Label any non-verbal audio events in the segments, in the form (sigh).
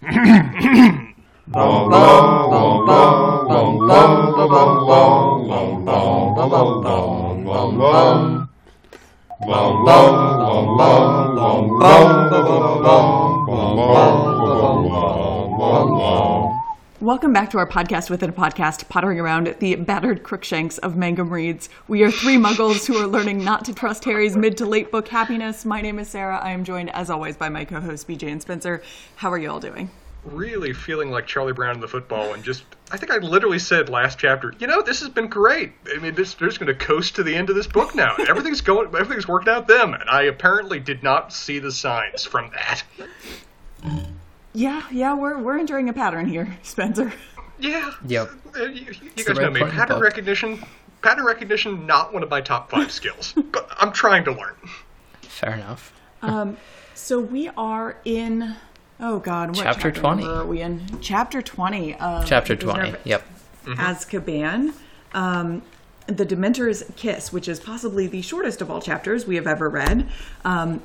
(coughs) Bum. Welcome back to our podcast within a podcast, pottering around the battered crookshanks of Mangum Reads. We are three muggles who are learning not to trust Harry's mid to late book happiness. My name is Sarah. I am joined, as always, by my co hosts, BJ and Spencer. How are you all doing? Really feeling like Charlie Brown in the football, and just, I think I literally said last chapter, you know, this has been great. I mean, this, they're just going to coast to the end of this book now. (laughs) Everything's going, everything's working out them, and I apparently did not see the signs from that. Yeah, yeah, we're we're enduring a pattern here, (laughs) Spencer. Yeah. Yep. Uh, you, you guys know me. point in the Pattern book. recognition, pattern recognition, not one of my top five (laughs) skills, but I'm trying to learn. Fair enough. Um, so we are in. Oh God, what Chapter 20. number Are we in chapter twenty? Of Chapter Prisoner 20. of Yep. Azkaban. Um, the Dementor's Kiss, which is possibly the shortest of all chapters we have ever read. Um,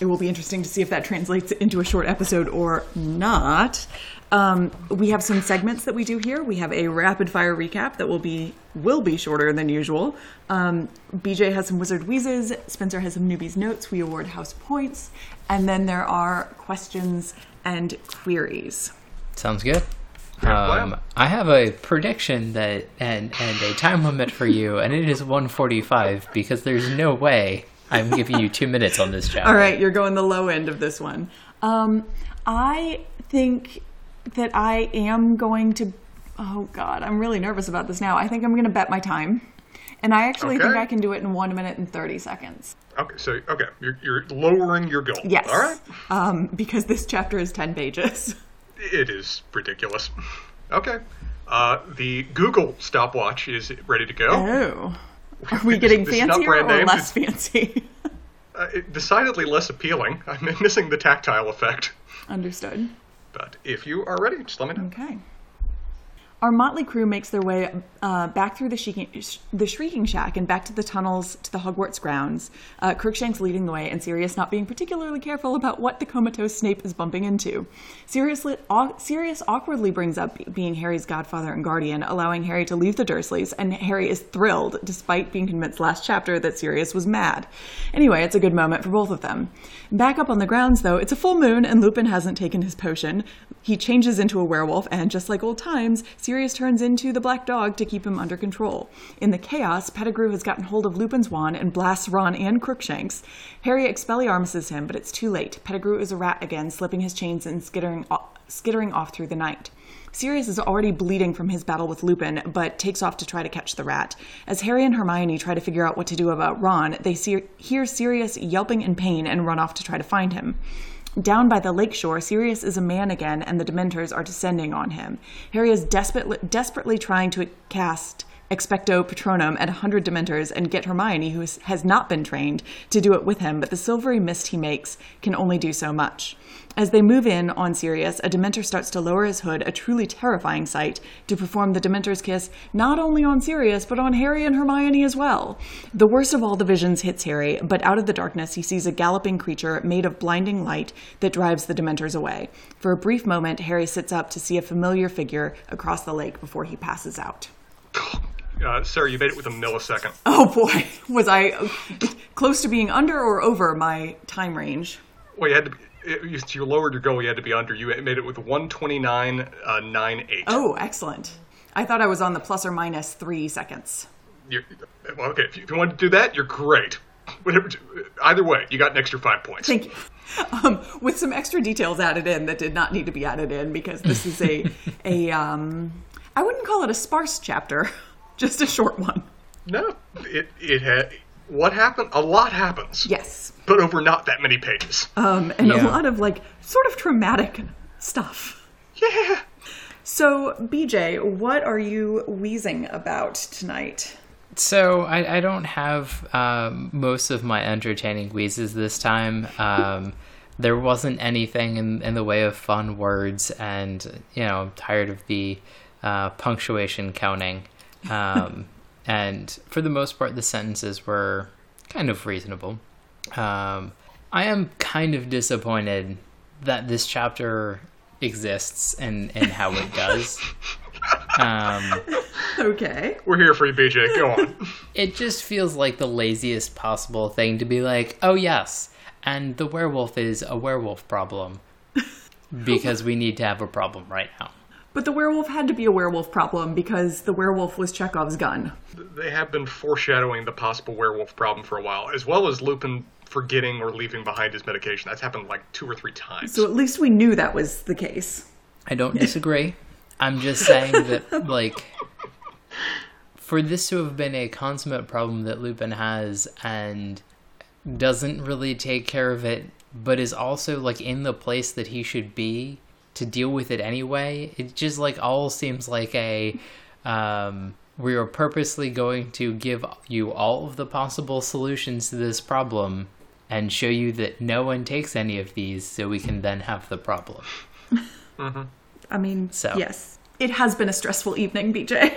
it will be interesting to see if that translates into a short episode or not. Um, we have some segments that we do here. We have a rapid fire recap that will be will be shorter than usual. Um, BJ has some wizard wheezes. Spencer has some newbies notes. We award house points, and then there are questions and queries. Sounds good. Um, I have a prediction that and and a time limit for you, and it is 145 because there's no way I'm giving you two minutes on this chapter. All right, you're going the low end of this one. Um, I think that I am going to. Oh God, I'm really nervous about this now. I think I'm going to bet my time, and I actually think I can do it in one minute and thirty seconds. Okay, so okay, you're, you're lowering your goal. Yes. All right. Um, because this chapter is ten pages. It is ridiculous. Okay. Uh, the Google stopwatch is ready to go. Oh, are we getting This is not fancier or names, less fancy? (laughs) Uh, decidedly less appealing. I'm missing the tactile effect. Understood. But if you are ready, just let me know. Okay. Our motley crew makes their way uh, back through the shrieking, the shrieking shack and back to the tunnels to the Hogwarts grounds. Uh, Crookshanks leading the way, and Sirius not being particularly careful about what the comatose Snape is bumping into. Sirius, Sirius awkwardly brings up being Harry's godfather and guardian, allowing Harry to leave the Dursleys, and Harry is thrilled, despite being convinced last chapter that Sirius was mad. Anyway, it's a good moment for both of them. Back up on the grounds, though, it's a full moon, and Lupin hasn't taken his potion. He changes into a werewolf, and just like old times, Sirius turns into the black dog to keep him under control. In the chaos, Pettigrew has gotten hold of Lupin's wand and blasts Ron and Crookshanks. Harry expelliarmuses him, but it's too late. Pettigrew is a rat again, slipping his chains and skittering, o- skittering off through the night. Sirius is already bleeding from his battle with Lupin, but takes off to try to catch the rat. As Harry and Hermione try to figure out what to do about Ron, they see- hear Sirius yelping in pain and run off to try to find him. Down by the lakeshore, Sirius is a man again, and the Dementors are descending on him. Harry is desperately, desperately trying to cast Expecto Patronum at a hundred Dementors and get Hermione, who has not been trained, to do it with him, but the silvery mist he makes can only do so much. As they move in on Sirius, a Dementor starts to lower his hood, a truly terrifying sight, to perform the Dementor's kiss not only on Sirius, but on Harry and Hermione as well. The worst of all the visions hits Harry, but out of the darkness he sees a galloping creature made of blinding light that drives the Dementors away. For a brief moment, Harry sits up to see a familiar figure across the lake before he passes out. Uh, Sarah, you made it with a millisecond. (laughs) Oh boy, was I close to being under or over my time range? Well, you had to. Be, you, you lowered your goal. You had to be under. You made it with 129 uh, 98. Oh, excellent. I thought I was on the plus or minus three seconds. You're, well, okay. If you, if you want to do that, you're great. (laughs) Whatever. Either way, you got an extra five points. Thank you. (laughs) Um, with some extra details added in that did not need to be added in because this is a a um, I wouldn't call it a sparse chapter, just a short one. No, it it had. What happened? A lot happens. Yes, But over not that many pages. um, and a lot of like sort of traumatic stuff. yeah. So, BJ, what are you wheezing about tonight? So I, I don't have um, most of my entertaining wheezes this time. Um, there wasn't anything in, in the way of fun words, and you know, I'm tired of the uh, punctuation counting. Um, and for the most part, the sentences were kind of reasonable. Um, I am kind of disappointed that this chapter exists and and how it does. Um, Okay. We're here for you, BJ. Go on. (laughs) it just feels like the laziest possible thing to be like, oh yes, and the werewolf is a werewolf problem because we need to have a problem right now. But the werewolf had to be a werewolf problem because the werewolf was Chekhov's gun. they have been foreshadowing the possible werewolf problem for a while, as well as Lupin forgetting or leaving behind his medication. That's happened like two or three times. So at least we knew that was the case. I don't disagree. I'm just saying that, (laughs) like, for this to have been a consummate problem that Lupin has and doesn't really take care of it, but is also, like, in the place that he should be to deal with it anyway, it just, like, all seems like a. Um, we are purposely going to give you all of the possible solutions to this problem and show you that no one takes any of these so we can then have the problem. I mean, So. yes. It has been a stressful evening, BJ.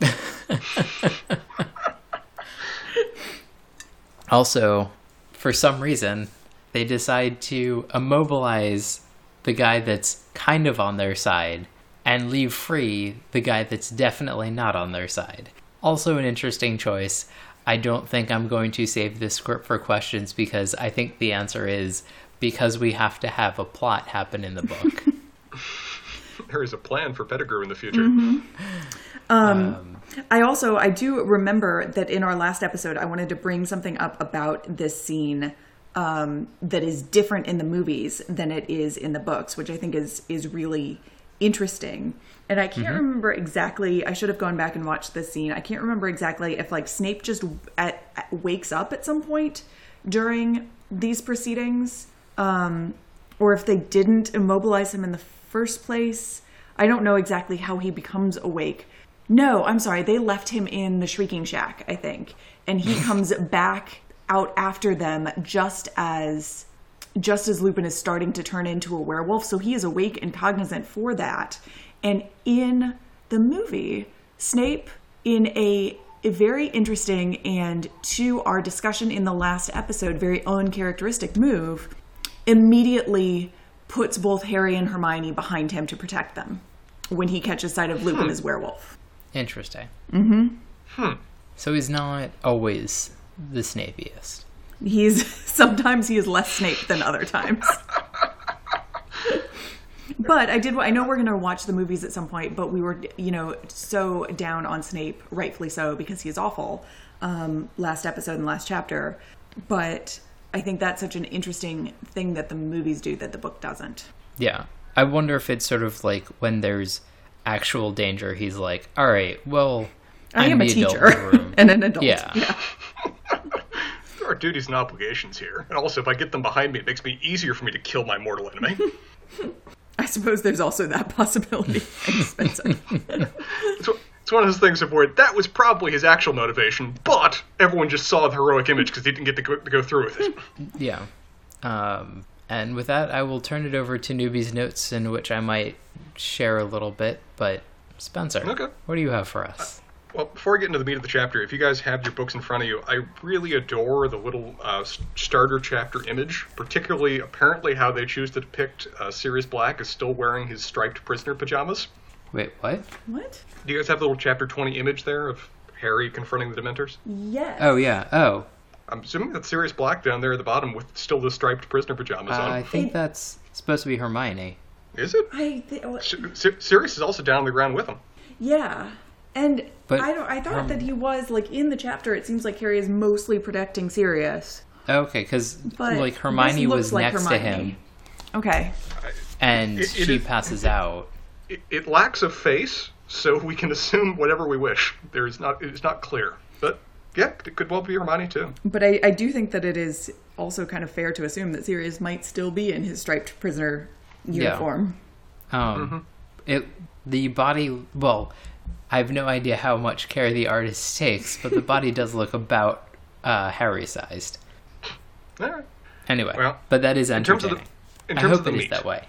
(laughs) Also, for some reason, they decide to immobilize the guy that's kind of on their side and leave free the guy that's definitely not on their side. Also, an interesting choice. I don't think I'm going to save this script for questions because I think the answer is because we have to have a plot happen in the book. (laughs) there is a plan for Pettigrew in the future. Mm-hmm. Um, um, I also I do remember that in our last episode I wanted to bring something up about this scene um, that is different in the movies than it is in the books, which I think is is really interesting. And I can't remember exactly. I should have gone back and watched this scene. I can't remember exactly if like Snape just at, at- wakes up at some point during these proceedings, um, or if they didn't immobilize him in the first place. I don't know exactly how he becomes awake. No, I'm sorry. They left him in the Shrieking Shack, I think, and he (laughs) comes back out after them just as just as Lupin is starting to turn into a werewolf. So he is awake and cognizant for that. And in the movie, Snape, in a, a very interesting and to our discussion in the last episode, very uncharacteristic move, immediately puts both Harry and Hermione behind him to protect them when he catches sight of Lupin as werewolf. Interesting. Mm-hmm. So he's not always the snapiest. He's (laughs) sometimes he is less Snape than other times. (laughs) but I did. I know we're going to watch the movies at some point, but we were, you know, so down on Snape, rightfully so, because he is awful. Um, last episode and last chapter, but I think that's such an interesting thing that the movies do that the book doesn't. Yeah. I wonder if it's sort of like when there's actual danger, he's like, all right, well, I I'm am a the adult in teacher the room." (laughs) and an adult. Yeah. yeah. There are duties and obligations here. And also, if I get them behind me, it makes me easier for me to kill my mortal enemy. (laughs) I suppose there's also that possibility. (laughs) Spencer. it's, it's one of those things of where that was probably his actual motivation, but everyone just saw the heroic image because he didn't get to go, to go through with it. (laughs) Yeah. Um, and with that, I will turn it over to Newbie's notes, in which I might share a little bit. But Spencer, Okay. what do you have for us? Well, before I get into the meat of the chapter, if you guys have your books in front of you, I really adore the little uh, starter chapter image, particularly apparently how they choose to depict uh, Sirius Black as still wearing his striped prisoner pajamas. Wait, what? what? Do you guys have the little chapter 20 image there of Harry confronting the Dementors? Yes. Oh yeah. Oh, I'm assuming that's Sirius Black down there at the bottom with still the striped prisoner pajamas uh, on. I think that's supposed to be Hermione. Is it? I th- S- Sir- Sirius is also down on the ground with him. Yeah. And But, I don't I thought um, that he was like in the chapter it seems like Harry is mostly protecting Sirius. Okay, because like Hermione was like next to him, Okay. and It- it she is- passes out. It, it lacks a face, so we can (laughs) assume whatever we wish. There's not. It's not clear, but yeah, it could well be Hermione too. But I, I do think that it is also kind of fair to assume that Sirius might still be in his striped prisoner uniform. Um, it the body. Well, I have no idea how much care the artist takes, but the body does look about uh, Harry sized. All right. Anyway, Well, but that is In terms of the, in I hope of the it is meat, that way.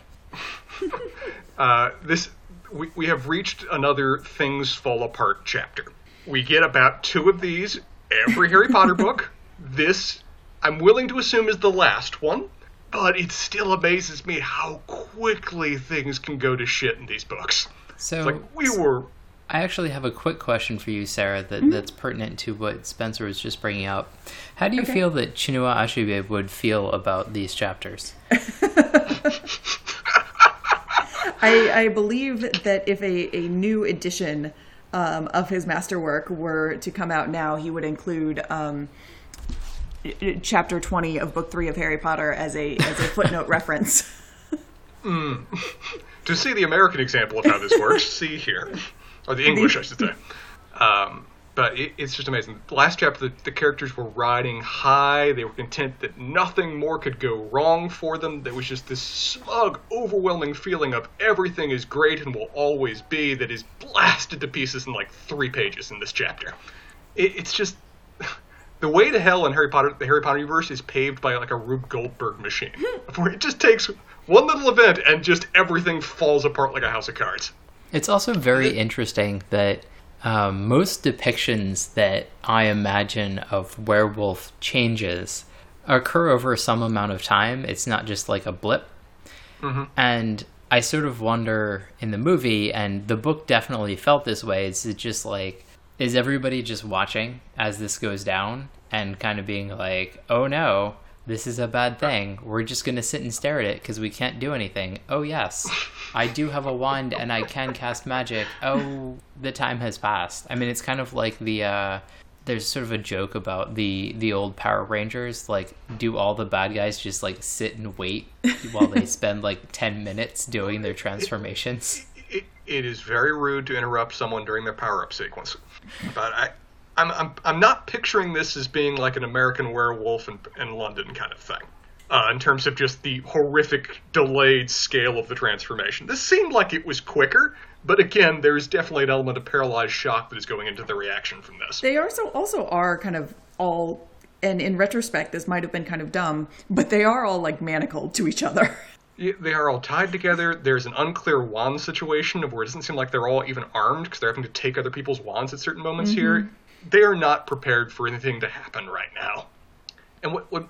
(laughs) uh, this we, we have reached another things fall apart chapter. We get about two of these every Harry Potter (laughs) book. This I'm willing to assume is the last one. but it still amazes me how quickly things can go to shit in these books. So It's like we were I actually have a quick question for you, Sarah, that, Mm-hmm. that's pertinent to what Spencer was just bringing up. How do you feel that Chinua Achebe would feel about these chapters? (laughs) I, I believe that if a, a new edition um, of his masterwork were to come out now, he would include um, chapter 20 of book three of Harry Potter as a, as a footnote (laughs) reference. (laughs) to see the American example of how this works. see here, or the English, I should say. Um, but it, it's just amazing. The last chapter, the, the characters were riding high. They were content that nothing more could go wrong for them. There was just this smug, overwhelming feeling of everything is great and will always be that is blasted to pieces in like three pages in this chapter. It, it's just (laughs) the way to hell in Harry Potter, the Harry Potter universe, is paved by like a Rube Goldberg machine, (laughs) where it just takes one little event and just everything falls apart like a house of cards. It's also very interesting that um, most depictions that I imagine of werewolf changes occur over some amount of time. It's not just like a blip. And I sort of wonder in the movie, and the book definitely felt this way. Is it just like, is everybody just watching as this goes down and kind of being like, oh no, this is a bad thing. We're just going to sit and stare at it because we can't do anything. Oh, yes, I do have a wand and I can cast magic. Oh, the time has passed. I mean, it's kind of like the. Uh, there's sort of a joke about the the old Power Rangers. Like, do all the bad guys just like sit and wait while they spend like ten minutes doing their transformations? It, it is very rude to interrupt someone during their power up sequence, but I. I'm, I'm, I'm not picturing this as being like an American werewolf in, in London kind of thing, uh, in terms of just the horrific delayed scale of the transformation. This seemed like it was quicker, but again, there's definitely an element of paralyzed shock that is going into the reaction from this. they also also are kind of all, and in retrospect, this might have been kind of dumb, but they are all like manacled to each other. (laughs) Yeah, they are all tied together. There's an unclear wand situation of where it doesn't seem like they're all even armed because they're having to take other people's wands at certain moments here. They are not prepared for anything to happen right now. And what what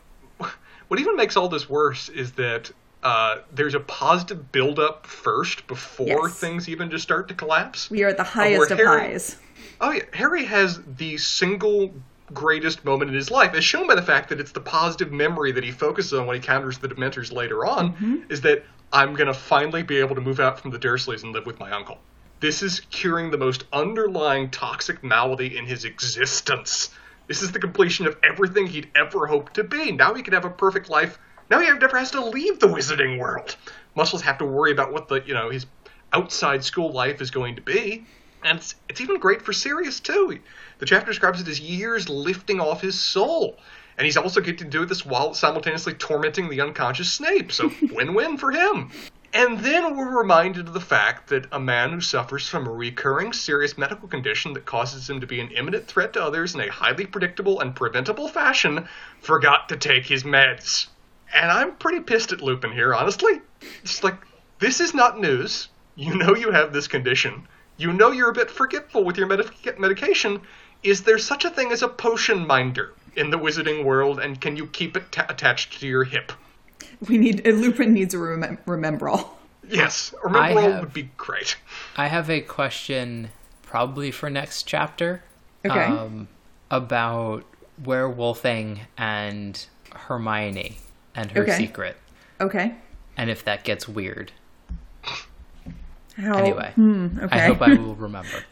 what even makes all this worse is that uh, there's a positive buildup first before Yes. things even just start to collapse. We are at the highest of Harry- highs. Oh yeah, Harry has the single greatest moment in his life, as shown by the fact that it's the positive memory that he focuses on when he counters the Dementors later on, is that I'm gonna finally be able to move out from the Dursleys and live with my uncle. This is curing the most underlying toxic malady in his existence. This is the completion of everything he'd ever hoped to be. Now he can have a perfect life. Now he never has to leave the wizarding world. Muscles have to worry about what the you know his outside school life is going to be. And it's, it's even great for Sirius, too. The chapter describes it as years lifting off his soul. And he's also getting to do this while simultaneously tormenting the unconscious Snape. So (laughs) win win for him. And then we're reminded of the fact that a man who suffers from a recurring serious medical condition that causes him to be an imminent threat to others in a highly predictable and preventable fashion forgot to take his meds. And I'm pretty pissed at Lupin here, honestly. It's like, this is not news. You know you have this condition. You know you're a bit forgetful with your medic- medication. Is there such a thing as a potion minder in the wizarding world, and can you keep it ta- attached to your hip? We need Lupin needs a remem- remember all. Yes, I remember all would be great. I have a question, probably for next chapter. Okay. Um, about werewolfing and Hermione and her Okay. secret, Okay. and if that gets weird. How, Anyway, hmm, I okay. hope I will remember.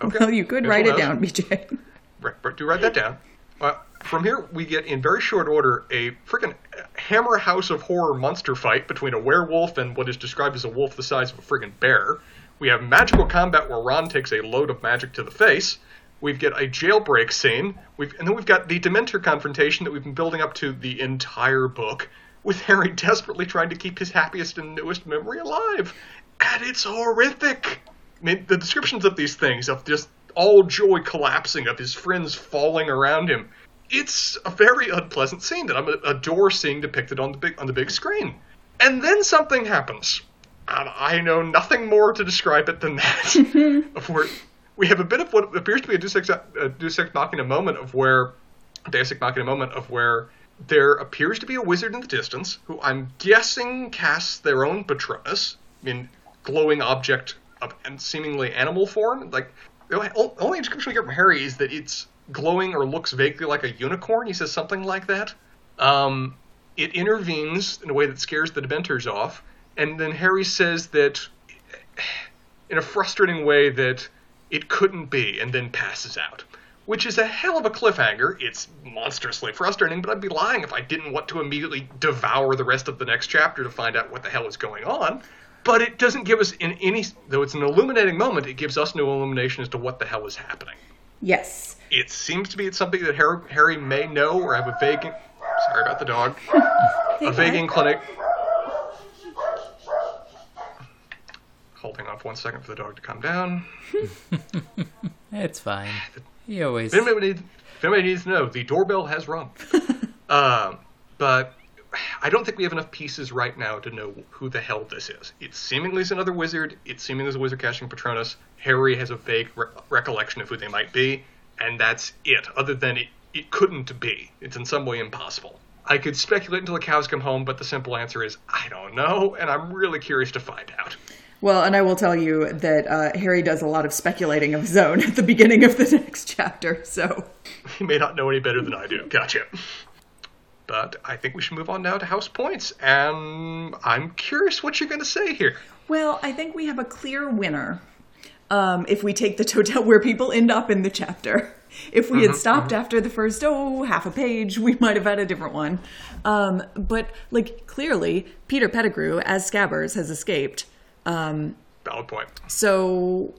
Okay. (laughs) well, you could Here's write it down, BJ. Right, right, do write that down. Uh, from here, we get in very short order a freaking Hammer House of Horror monster fight between a werewolf and what is described as a wolf the size of a friggin' bear. We have magical combat where Ron takes a load of magic to the face. We've got a jailbreak scene. We've, and then we've got the Dementor confrontation that we've been building up to the entire book, with Harry (laughs) desperately trying to keep his happiest and newest memory alive. And it's horrific. I mean, the descriptions of these things, of just all joy collapsing, of his friends falling around him, it's a very unpleasant scene that I adore seeing depicted on the big on the big screen. And then something happens. And I know nothing more to describe it than that. (laughs) of where we have a bit of what appears to be a Deus Ex, a Deus Ex Machina moment of where Deus Ex Machina moment of where there appears to be a wizard in the distance who I'm guessing casts their own Patronus in glowing object of and seemingly animal form. Like the only- description we get from Harry is that it's glowing or looks vaguely like a unicorn. He says something like that. Um, it intervenes in a way that scares the Dementors off, and then Harry says that in a frustrating way that it couldn't be, and then passes out. Which is a hell of a cliffhanger. It's monstrously frustrating, but I'd be lying if I didn't want to immediately devour the rest of the next chapter to find out what the hell is going on. But it doesn't give us in any though it's an illuminating moment, it gives us no illumination as to what the hell is happening. Yes. It seems to be it's something that Harry, Harry may know or have a vague sorry about the dog. (laughs) a vague inclination holding off one second for the dog to calm down. (laughs) It's fine. He always. If anybody, needs, if anybody needs to know, the doorbell has rung. um, (laughs) but I don't think we have enough pieces right now to know who the hell this is. It seemingly is another wizard. It seemingly is a wizard casting Patronus. Harry has a vague re- recollection of who they might be, and that's it. Other than it, it couldn't be. It's in some way impossible. I could speculate until the cows come home, but the simple answer is I don't know, and I'm really curious to find out. Well, and I will tell you that uh, Harry does a lot of speculating of his own (laughs) at the beginning of the (laughs) next chapter. So, He may not know any better than I do. Gotcha. But I think we should move on now to house points, and I'm curious what you're going to say here. well, I think we have a clear winner. Um, if we take the total where people end up in the chapter. If we had stopped after the first oh half a page, we might have had a different one. Um, but like clearly, Peter Pettigrew as Scabbers has escaped. Um, Valid point. So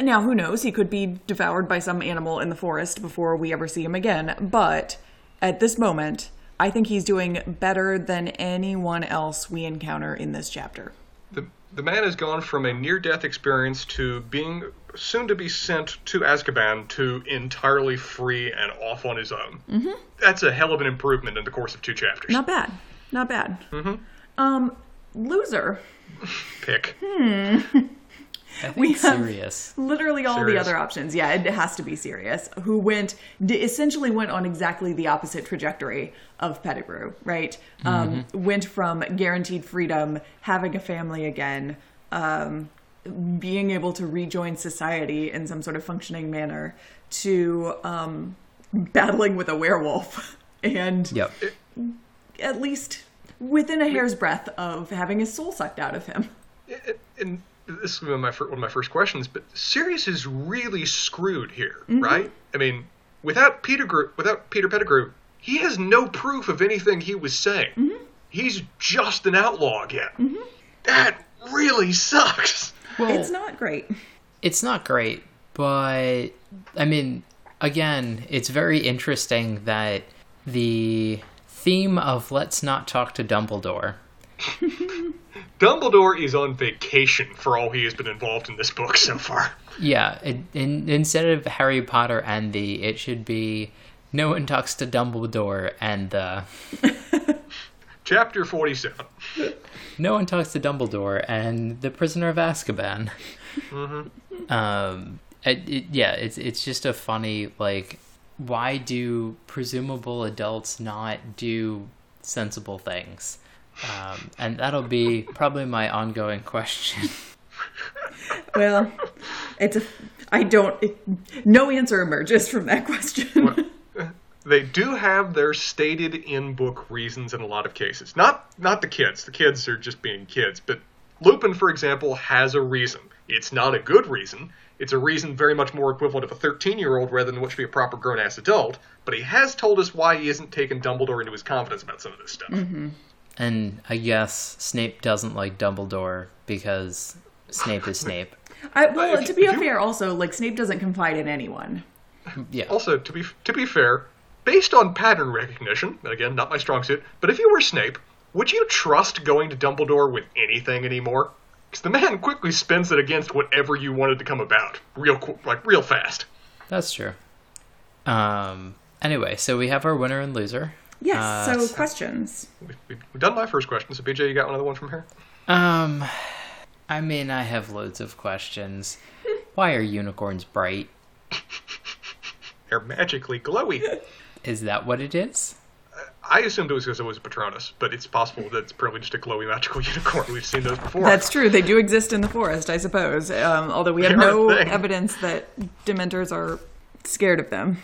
now who knows? He could be devoured by some animal in the forest before we ever see him again. But at this moment, I think he's doing better than anyone else we encounter in this chapter. The, the man has gone from a near death experience to being soon to be sent to Azkaban to entirely free and off on his own. Mm-hmm. That's a hell of an improvement in the course of two chapters. Not bad. Not bad. Um, loser. Pick. Think (laughs) we have- Sirius. Literally all the other options. Yeah, it has to be Sirius. who went essentially went on exactly the opposite trajectory of Pettigrew, right? Um, went from guaranteed freedom, having a family again, um, being able to rejoin society in some sort of functioning manner, to um, battling with a werewolf, (laughs) and Yep. at least within a hair's breadth of having his soul sucked out of him. and this is one of my fir- one of my first questions, but Sirius is really screwed here, Mm-hmm. right? I mean, without Peter Gr- without Peter Pettigrew, he has no proof of anything he was saying. Mm-hmm. He's just an outlaw again. That really sucks. Well, It's not great. it's not great, but I mean, again, it's very interesting that the theme of let's not talk to Dumbledore. (laughs) Dumbledore is on vacation for all he has been involved in this book so far. Yeah, it, in, instead of Harry Potter and the, it should be no one talks to Dumbledore and the (laughs) Chapter 47. no one talks to Dumbledore and the Prisoner of Azkaban. Um, it, it, yeah, it's it's just a funny like, why do presumable adults not do sensible things? Um, and that'll be probably my ongoing question. (laughs) Well, it's a. I don't. It, no answer emerges from that question. They do have their stated in-book reasons in a lot of cases. Not not the kids. The kids are just being kids, but Lupin, for example, has a reason. It's not a good reason. It's a reason very much more equivalent of a 13-year-old rather than what should be a proper grown-ass adult. But he has told us why he isn't taken Dumbledore into his confidence about some of this stuff. And I guess Snape doesn't like Dumbledore because Snape is Snape. (laughs) I, well, if to be you- fair, also like Snape doesn't confide in anyone. Yeah. Also, to be to be fair, based on pattern recognition, and again, not my strong suit, but if you were Snape, would you trust going to Dumbledore with anything anymore? Because the man quickly spins it against whatever you wanted to come about, real qu- like real fast. That's true. Um. Anyway, so we have our winner and loser. Yes. Uh, so questions. We, we, we've done my first question, so BJ, you got another one from here? Um, I mean, I have loads of questions. (laughs) Why are unicorns bright? (laughs) They're magically glowy. Is that what it is? I assumed it was because it was a Patronus, but it's possible that it's probably just a glowy magical (laughs) unicorn. We've seen those before. That's true. They do exist in the forest, I suppose. Um, although we have They are a no evidence that Dementors are scared of them.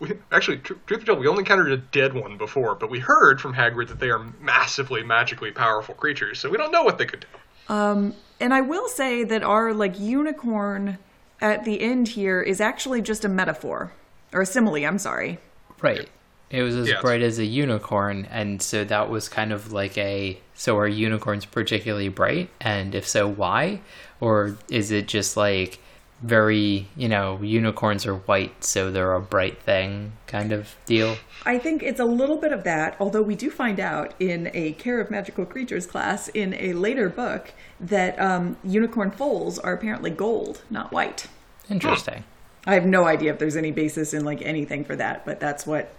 We, actually, tr- truth be told, we only encountered a dead one before, but we heard from Hagrid that they are massively magically powerful creatures, so we don't know what they could do. Um, And I will say that our like unicorn at the end here is actually just a metaphor or a simile. I'm sorry. Right. It was as Yes. bright as a unicorn, and so that was kind of like a. So are unicorns particularly bright? And if so, why? Or is it just like very, you know, unicorns are white, so they're a bright thing kind of deal? I think it's a little bit of that, although we do find out in a Care of Magical Creatures class in a later book that um, unicorn foals are apparently gold, not white. Interesting. I have no idea if there's any basis in like anything for that, but that's what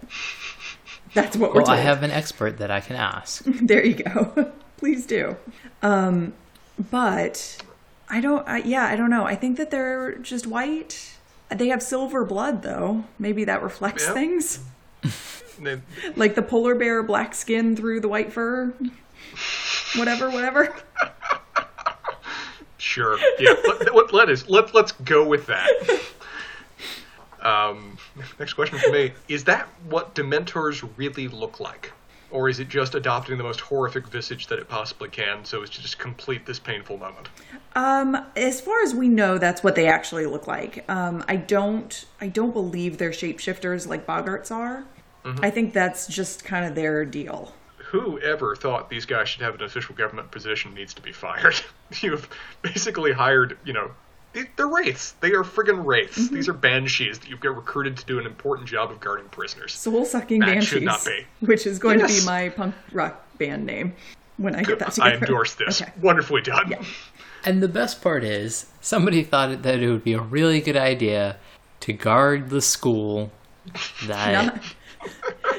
that's what we're Well, I have an expert that I can ask. (laughs) there you go. (laughs) Please do. Um, but I don't. I, yeah, I don't know. I think that they're just white. They have silver blood, though. Maybe that reflects Yeah. things, (laughs) They- like the polar bear black skin through the white fur. Whatever, whatever. (laughs) Sure. Yeah. let, let, let us let let's go with that. Um, next question for me: Is that what Dementors really look like, or is it just adopting the most horrific visage that it possibly can, so as to just complete this painful moment? Um, as far as we know, that's what they actually look like. Um, I don't. I don't believe they're shapeshifters like boggarts are. I think that's just kind of their deal. Whoever thought these guys should have an official government position needs to be fired. (laughs) You've basically hired, you know, they're wraiths. They are friggin' wraiths. Mm-hmm. These are banshees that you get recruited to do an important job of guarding prisoners. Soul sucking banshees, should not be. which is going to be my punk rock band name when I get that I endorse this. Okay. Wonderfully done. And the best part is, somebody thought that it would be a really good idea to guard the school (laughs) that Not,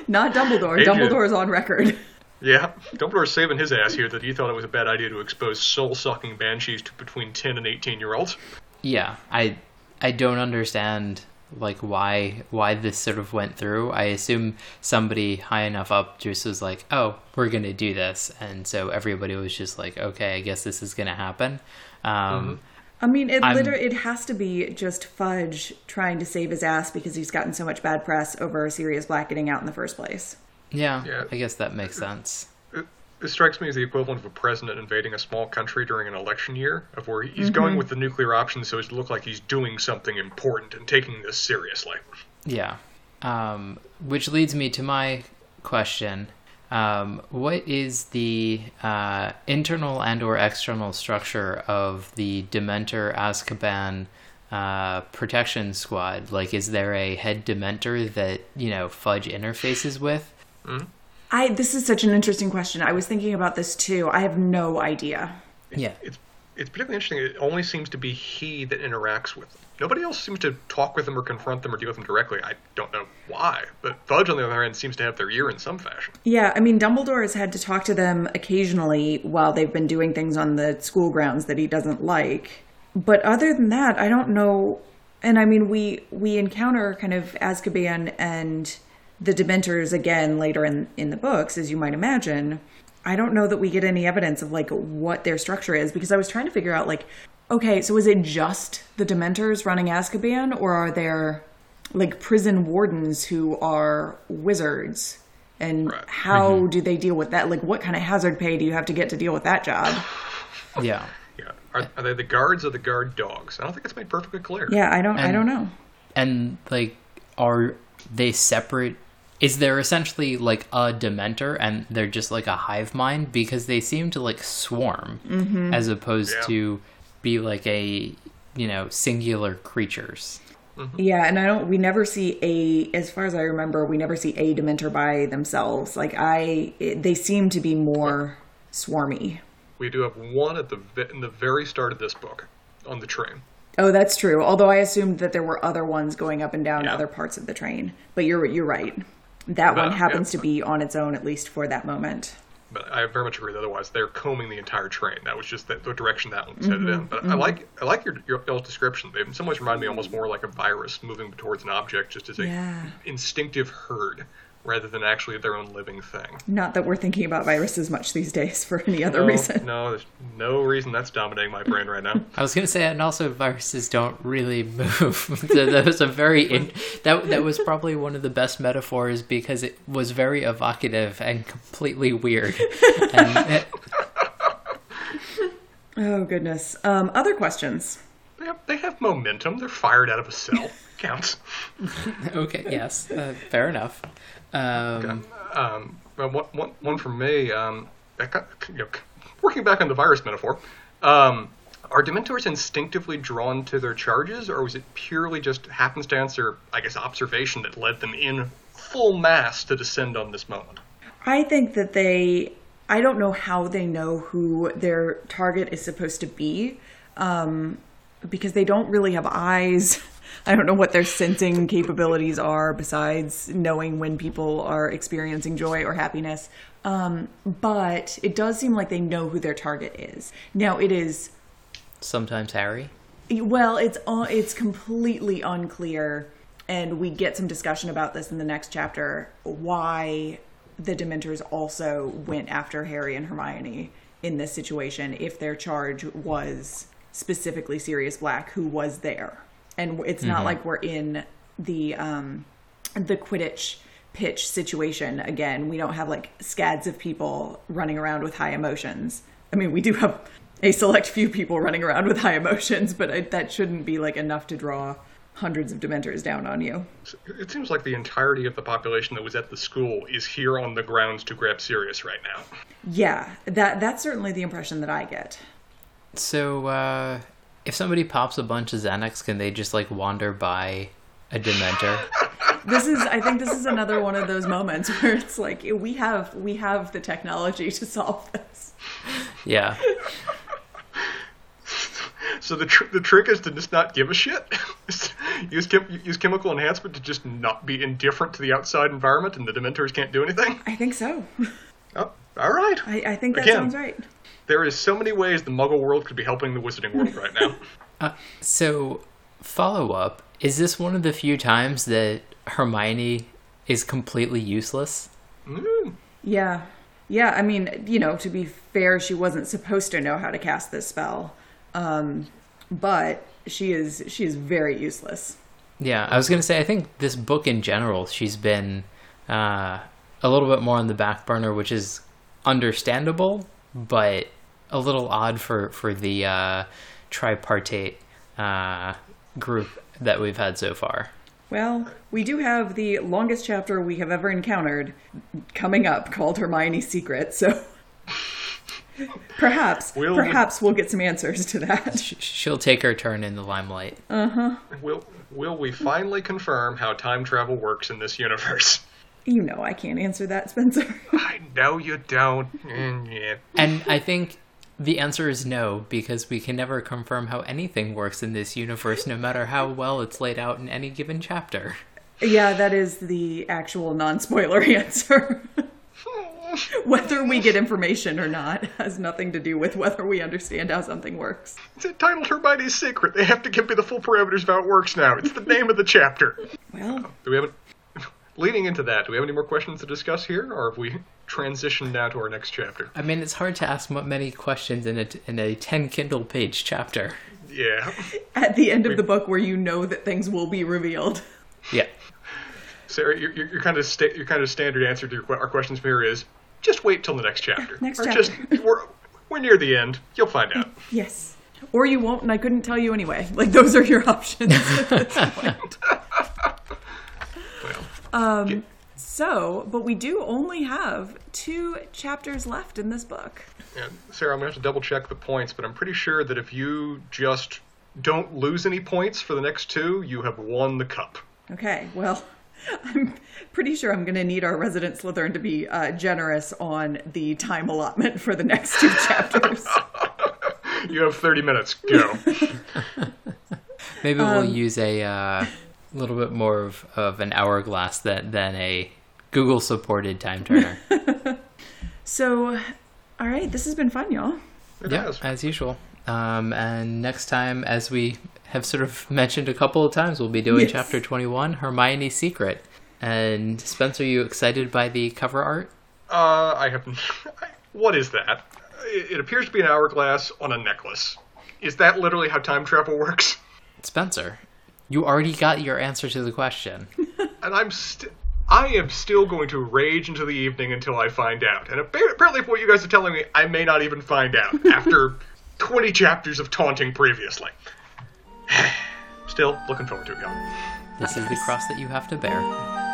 not Dumbledore. Adrian. Dumbledore's on record. Yeah, Dumbledore's saving his ass here that he thought it was a bad idea to expose soul-sucking banshees to between 10 and 18-year-olds. yeah i i don't understand like why why this sort of went through. I assume somebody high enough up just was like oh we're gonna do this. And so everybody was just like okay i guess this is gonna happen. Um I mean, it literally it has to be just Fudge trying to save his ass because he's gotten so much bad press over Sirius Black getting out in the first place. Yeah, Yeah. i guess that makes sense It, it strikes me as the equivalent of a president invading a small country during an election year, of where he's going with the nuclear option so as to look like he's doing something important and taking this seriously. yeah um which leads me to my question um, what is the uh, internal and or external structure of the Dementor Azkaban uh, protection squad? Like, is there a head Dementor that you know Fudge interfaces with? Mm-hmm. I this is such an interesting question. I was thinking about this too. I have no idea. Yeah, It's it's particularly interesting. It only seems to be he that interacts with them. Nobody else seems to talk with them or confront them or deal with them directly. I don't know why, but Fudge on the other hand seems to have their ear in some fashion. Yeah, I mean, Dumbledore has had to talk to them occasionally while they've been doing things on the school grounds that he doesn't like. But other than that, I don't know. And I mean, we we encounter kind of Azkaban and the Dementors again later in in the books, as you might imagine. I don't know that we get any evidence of like what their structure is because I was trying to figure out like, okay, so is it just the Dementors running Azkaban, or are there like prison wardens who are wizards? And Right. how mm-hmm. do they deal with that? Like, what kind of hazard pay do you have to get to deal with that job? (sighs) yeah. Yeah, are, are they the guards or the guard dogs? I don't think it's made perfectly clear. Yeah, I don't. I don't know. And like, are they separate? Is there essentially like a Dementor and they're just like a hive mind because they seem to like swarm mm-hmm. as opposed Yeah. to be like a you know singular creatures. Mm-hmm. Yeah, and I don't. We never see a, as far as I remember, we never see a Dementor by themselves. Like I, it, they seem to be more swarmy. We do have one at the in the very start of this book on the train. Oh, that's true. Although I assumed that there were other ones going up and down Yeah. other parts of the train. But you're you're right. That one happens yeah. to be on its own, at least for that moment. But I very much agree. Otherwise, they're combing the entire train. That was just the, the direction that one headed in. Mm-hmm, but I mm-hmm. like I like your your y'all's description. They in some ways remind me almost more like a virus moving towards an object, just as a Yeah. instinctive herd. Rather than actually their own living thing. Not that we're thinking about viruses much these days for any other No, reason. no, there's no reason that's dominating my brain right now. (laughs) I was gonna say, and also viruses don't really move. (laughs) So that was a very in, that that was probably one of the best metaphors because it was very evocative and completely weird. And it, (laughs) Oh goodness. Um, other questions? They have, they have momentum. They're fired out of a cell. Counts. (laughs) okay, yes, uh, fair enough. Um, Um, well, one, one, one from me. Um, I got- you know, working back on the virus metaphor, um, are Dementors instinctively drawn to their charges, or was it purely just happenstance or, I guess, observation that led them in full mass to descend on this moment? I think that they. I don't know how they know who their target is supposed to be, um, because they don't really have eyes. I don't know what their sensing capabilities are besides knowing when people are experiencing joy or happiness. Um, but it does seem like they know who their target is. Now it is sometimes Harry. well, it's uh, it's completely unclear, and we get some discussion about this in the next chapter. Why the Dementors also went after Harry and Hermione in this situation, if their charge was specifically Sirius Black, who was there, and it's not like we're in the um, the Quidditch pitch situation again. We don't have like scads of people running around with high emotions. I mean, we do have a select few people running around with high emotions, but I, that shouldn't be like enough to draw hundreds of dementors down on you. It seems like the entirety of the population that was at the school is here on the grounds to grab Sirius right now. Yeah, that that's certainly the impression that I get. So, uh, if somebody pops a bunch of Xanax, can they just like wander by a Dementor? (laughs) This is I think this is another one of those moments (laughs) where it's like we have we have the technology to solve this. yeah. (laughs) So the tr- the trick is to just not give a shit. use chem- use chemical enhancement to just not be indifferent to the outside environment, and the Dementors can't do anything. I think so. Oh, all right. I, I think that Again. sounds right. There is so many ways the Muggle world could be helping the Wizarding world right now. (laughs) Uh, so, follow up: Is this one of the few times that Hermione is completely useless? Mm, Yeah. Yeah, I mean, you know, to be fair, she wasn't supposed to know how to cast this spell. Um, but she is she is very useless. Yeah, I was gonna say I think this book in general, she's been uh, a little bit more on the back burner, which is understandable, but a little odd for for the uh, tripartite uh, group that we've had so far. Well, we do have the longest chapter we have ever encountered coming up called Hermione's Secret, so (laughs) perhaps We'll- perhaps we'll get some answers to that. She'll take her turn in the limelight. Uh huh. Will will we finally confirm how time travel works in this universe? You know I can't answer that, Spencer. (laughs) I know you don't. Mm. And I think the answer is no, because we can never confirm how anything works in this universe, no matter how well it's laid out in any given chapter. yeah, that is the actual non-spoiler (laughs) answer. (laughs) whether we get information or not has nothing to do with whether we understand how something works. It's entitled Hermione's Secret. They have to give me the full parameters of how it works now. It's the name of the chapter. Well, Do we have any, leading into that? Do we have any more questions to discuss here, or have we transitioned now to our next chapter? I mean, it's hard to ask mu- many questions in a in a ten Kindle page chapter. Yeah. (laughs) at the end of the book where you know that things will be revealed. Yeah, Sarah, your, your, your kind of sta- your kind of standard answer to your, our questions from here is just wait till the next chapter. Next or chapter. Just we're we're near the end. You'll find out. (laughs) Yes. Or you won't, and I couldn't tell you anyway. Like, those are your options (laughs) at this point. Well, So, but we do only have two chapters left in this book. yeah, Sarah, I'm gonna have to double check the points, but I'm pretty sure that if you just don't lose any points for the next two, you have won the cup. Okay, well, (laughs) I'm pretty sure I'm going to need our resident Slytherin to be uh, generous on the time allotment for the next two chapters. (laughs) You have 30 minutes. Go. (laughs) maybe we'll use a uh, little bit more of, of an hourglass than than a Google supported time turner. (laughs) So, all right, this has been fun, y'all. It yeah, has. as usual. Um, and next time, as we have sort of (laughs) mentioned a couple of times, we'll be doing Yes. chapter twenty one, Hermione's secret. And Spencer, you excited by the cover art? Uh, I have. (laughs) what is that? It, it appears to be an hourglass on a necklace. Is that literally how time travel works? Spencer, you already got your answer to the question. (laughs) And I'm still. I am still going to rage into the evening until I find out. And apparently, from what you guys are telling me, I may not even find out (laughs) after 20 chapters of taunting previously. (sighs) Still looking forward to it, y'all. This is the cross that you have to bear.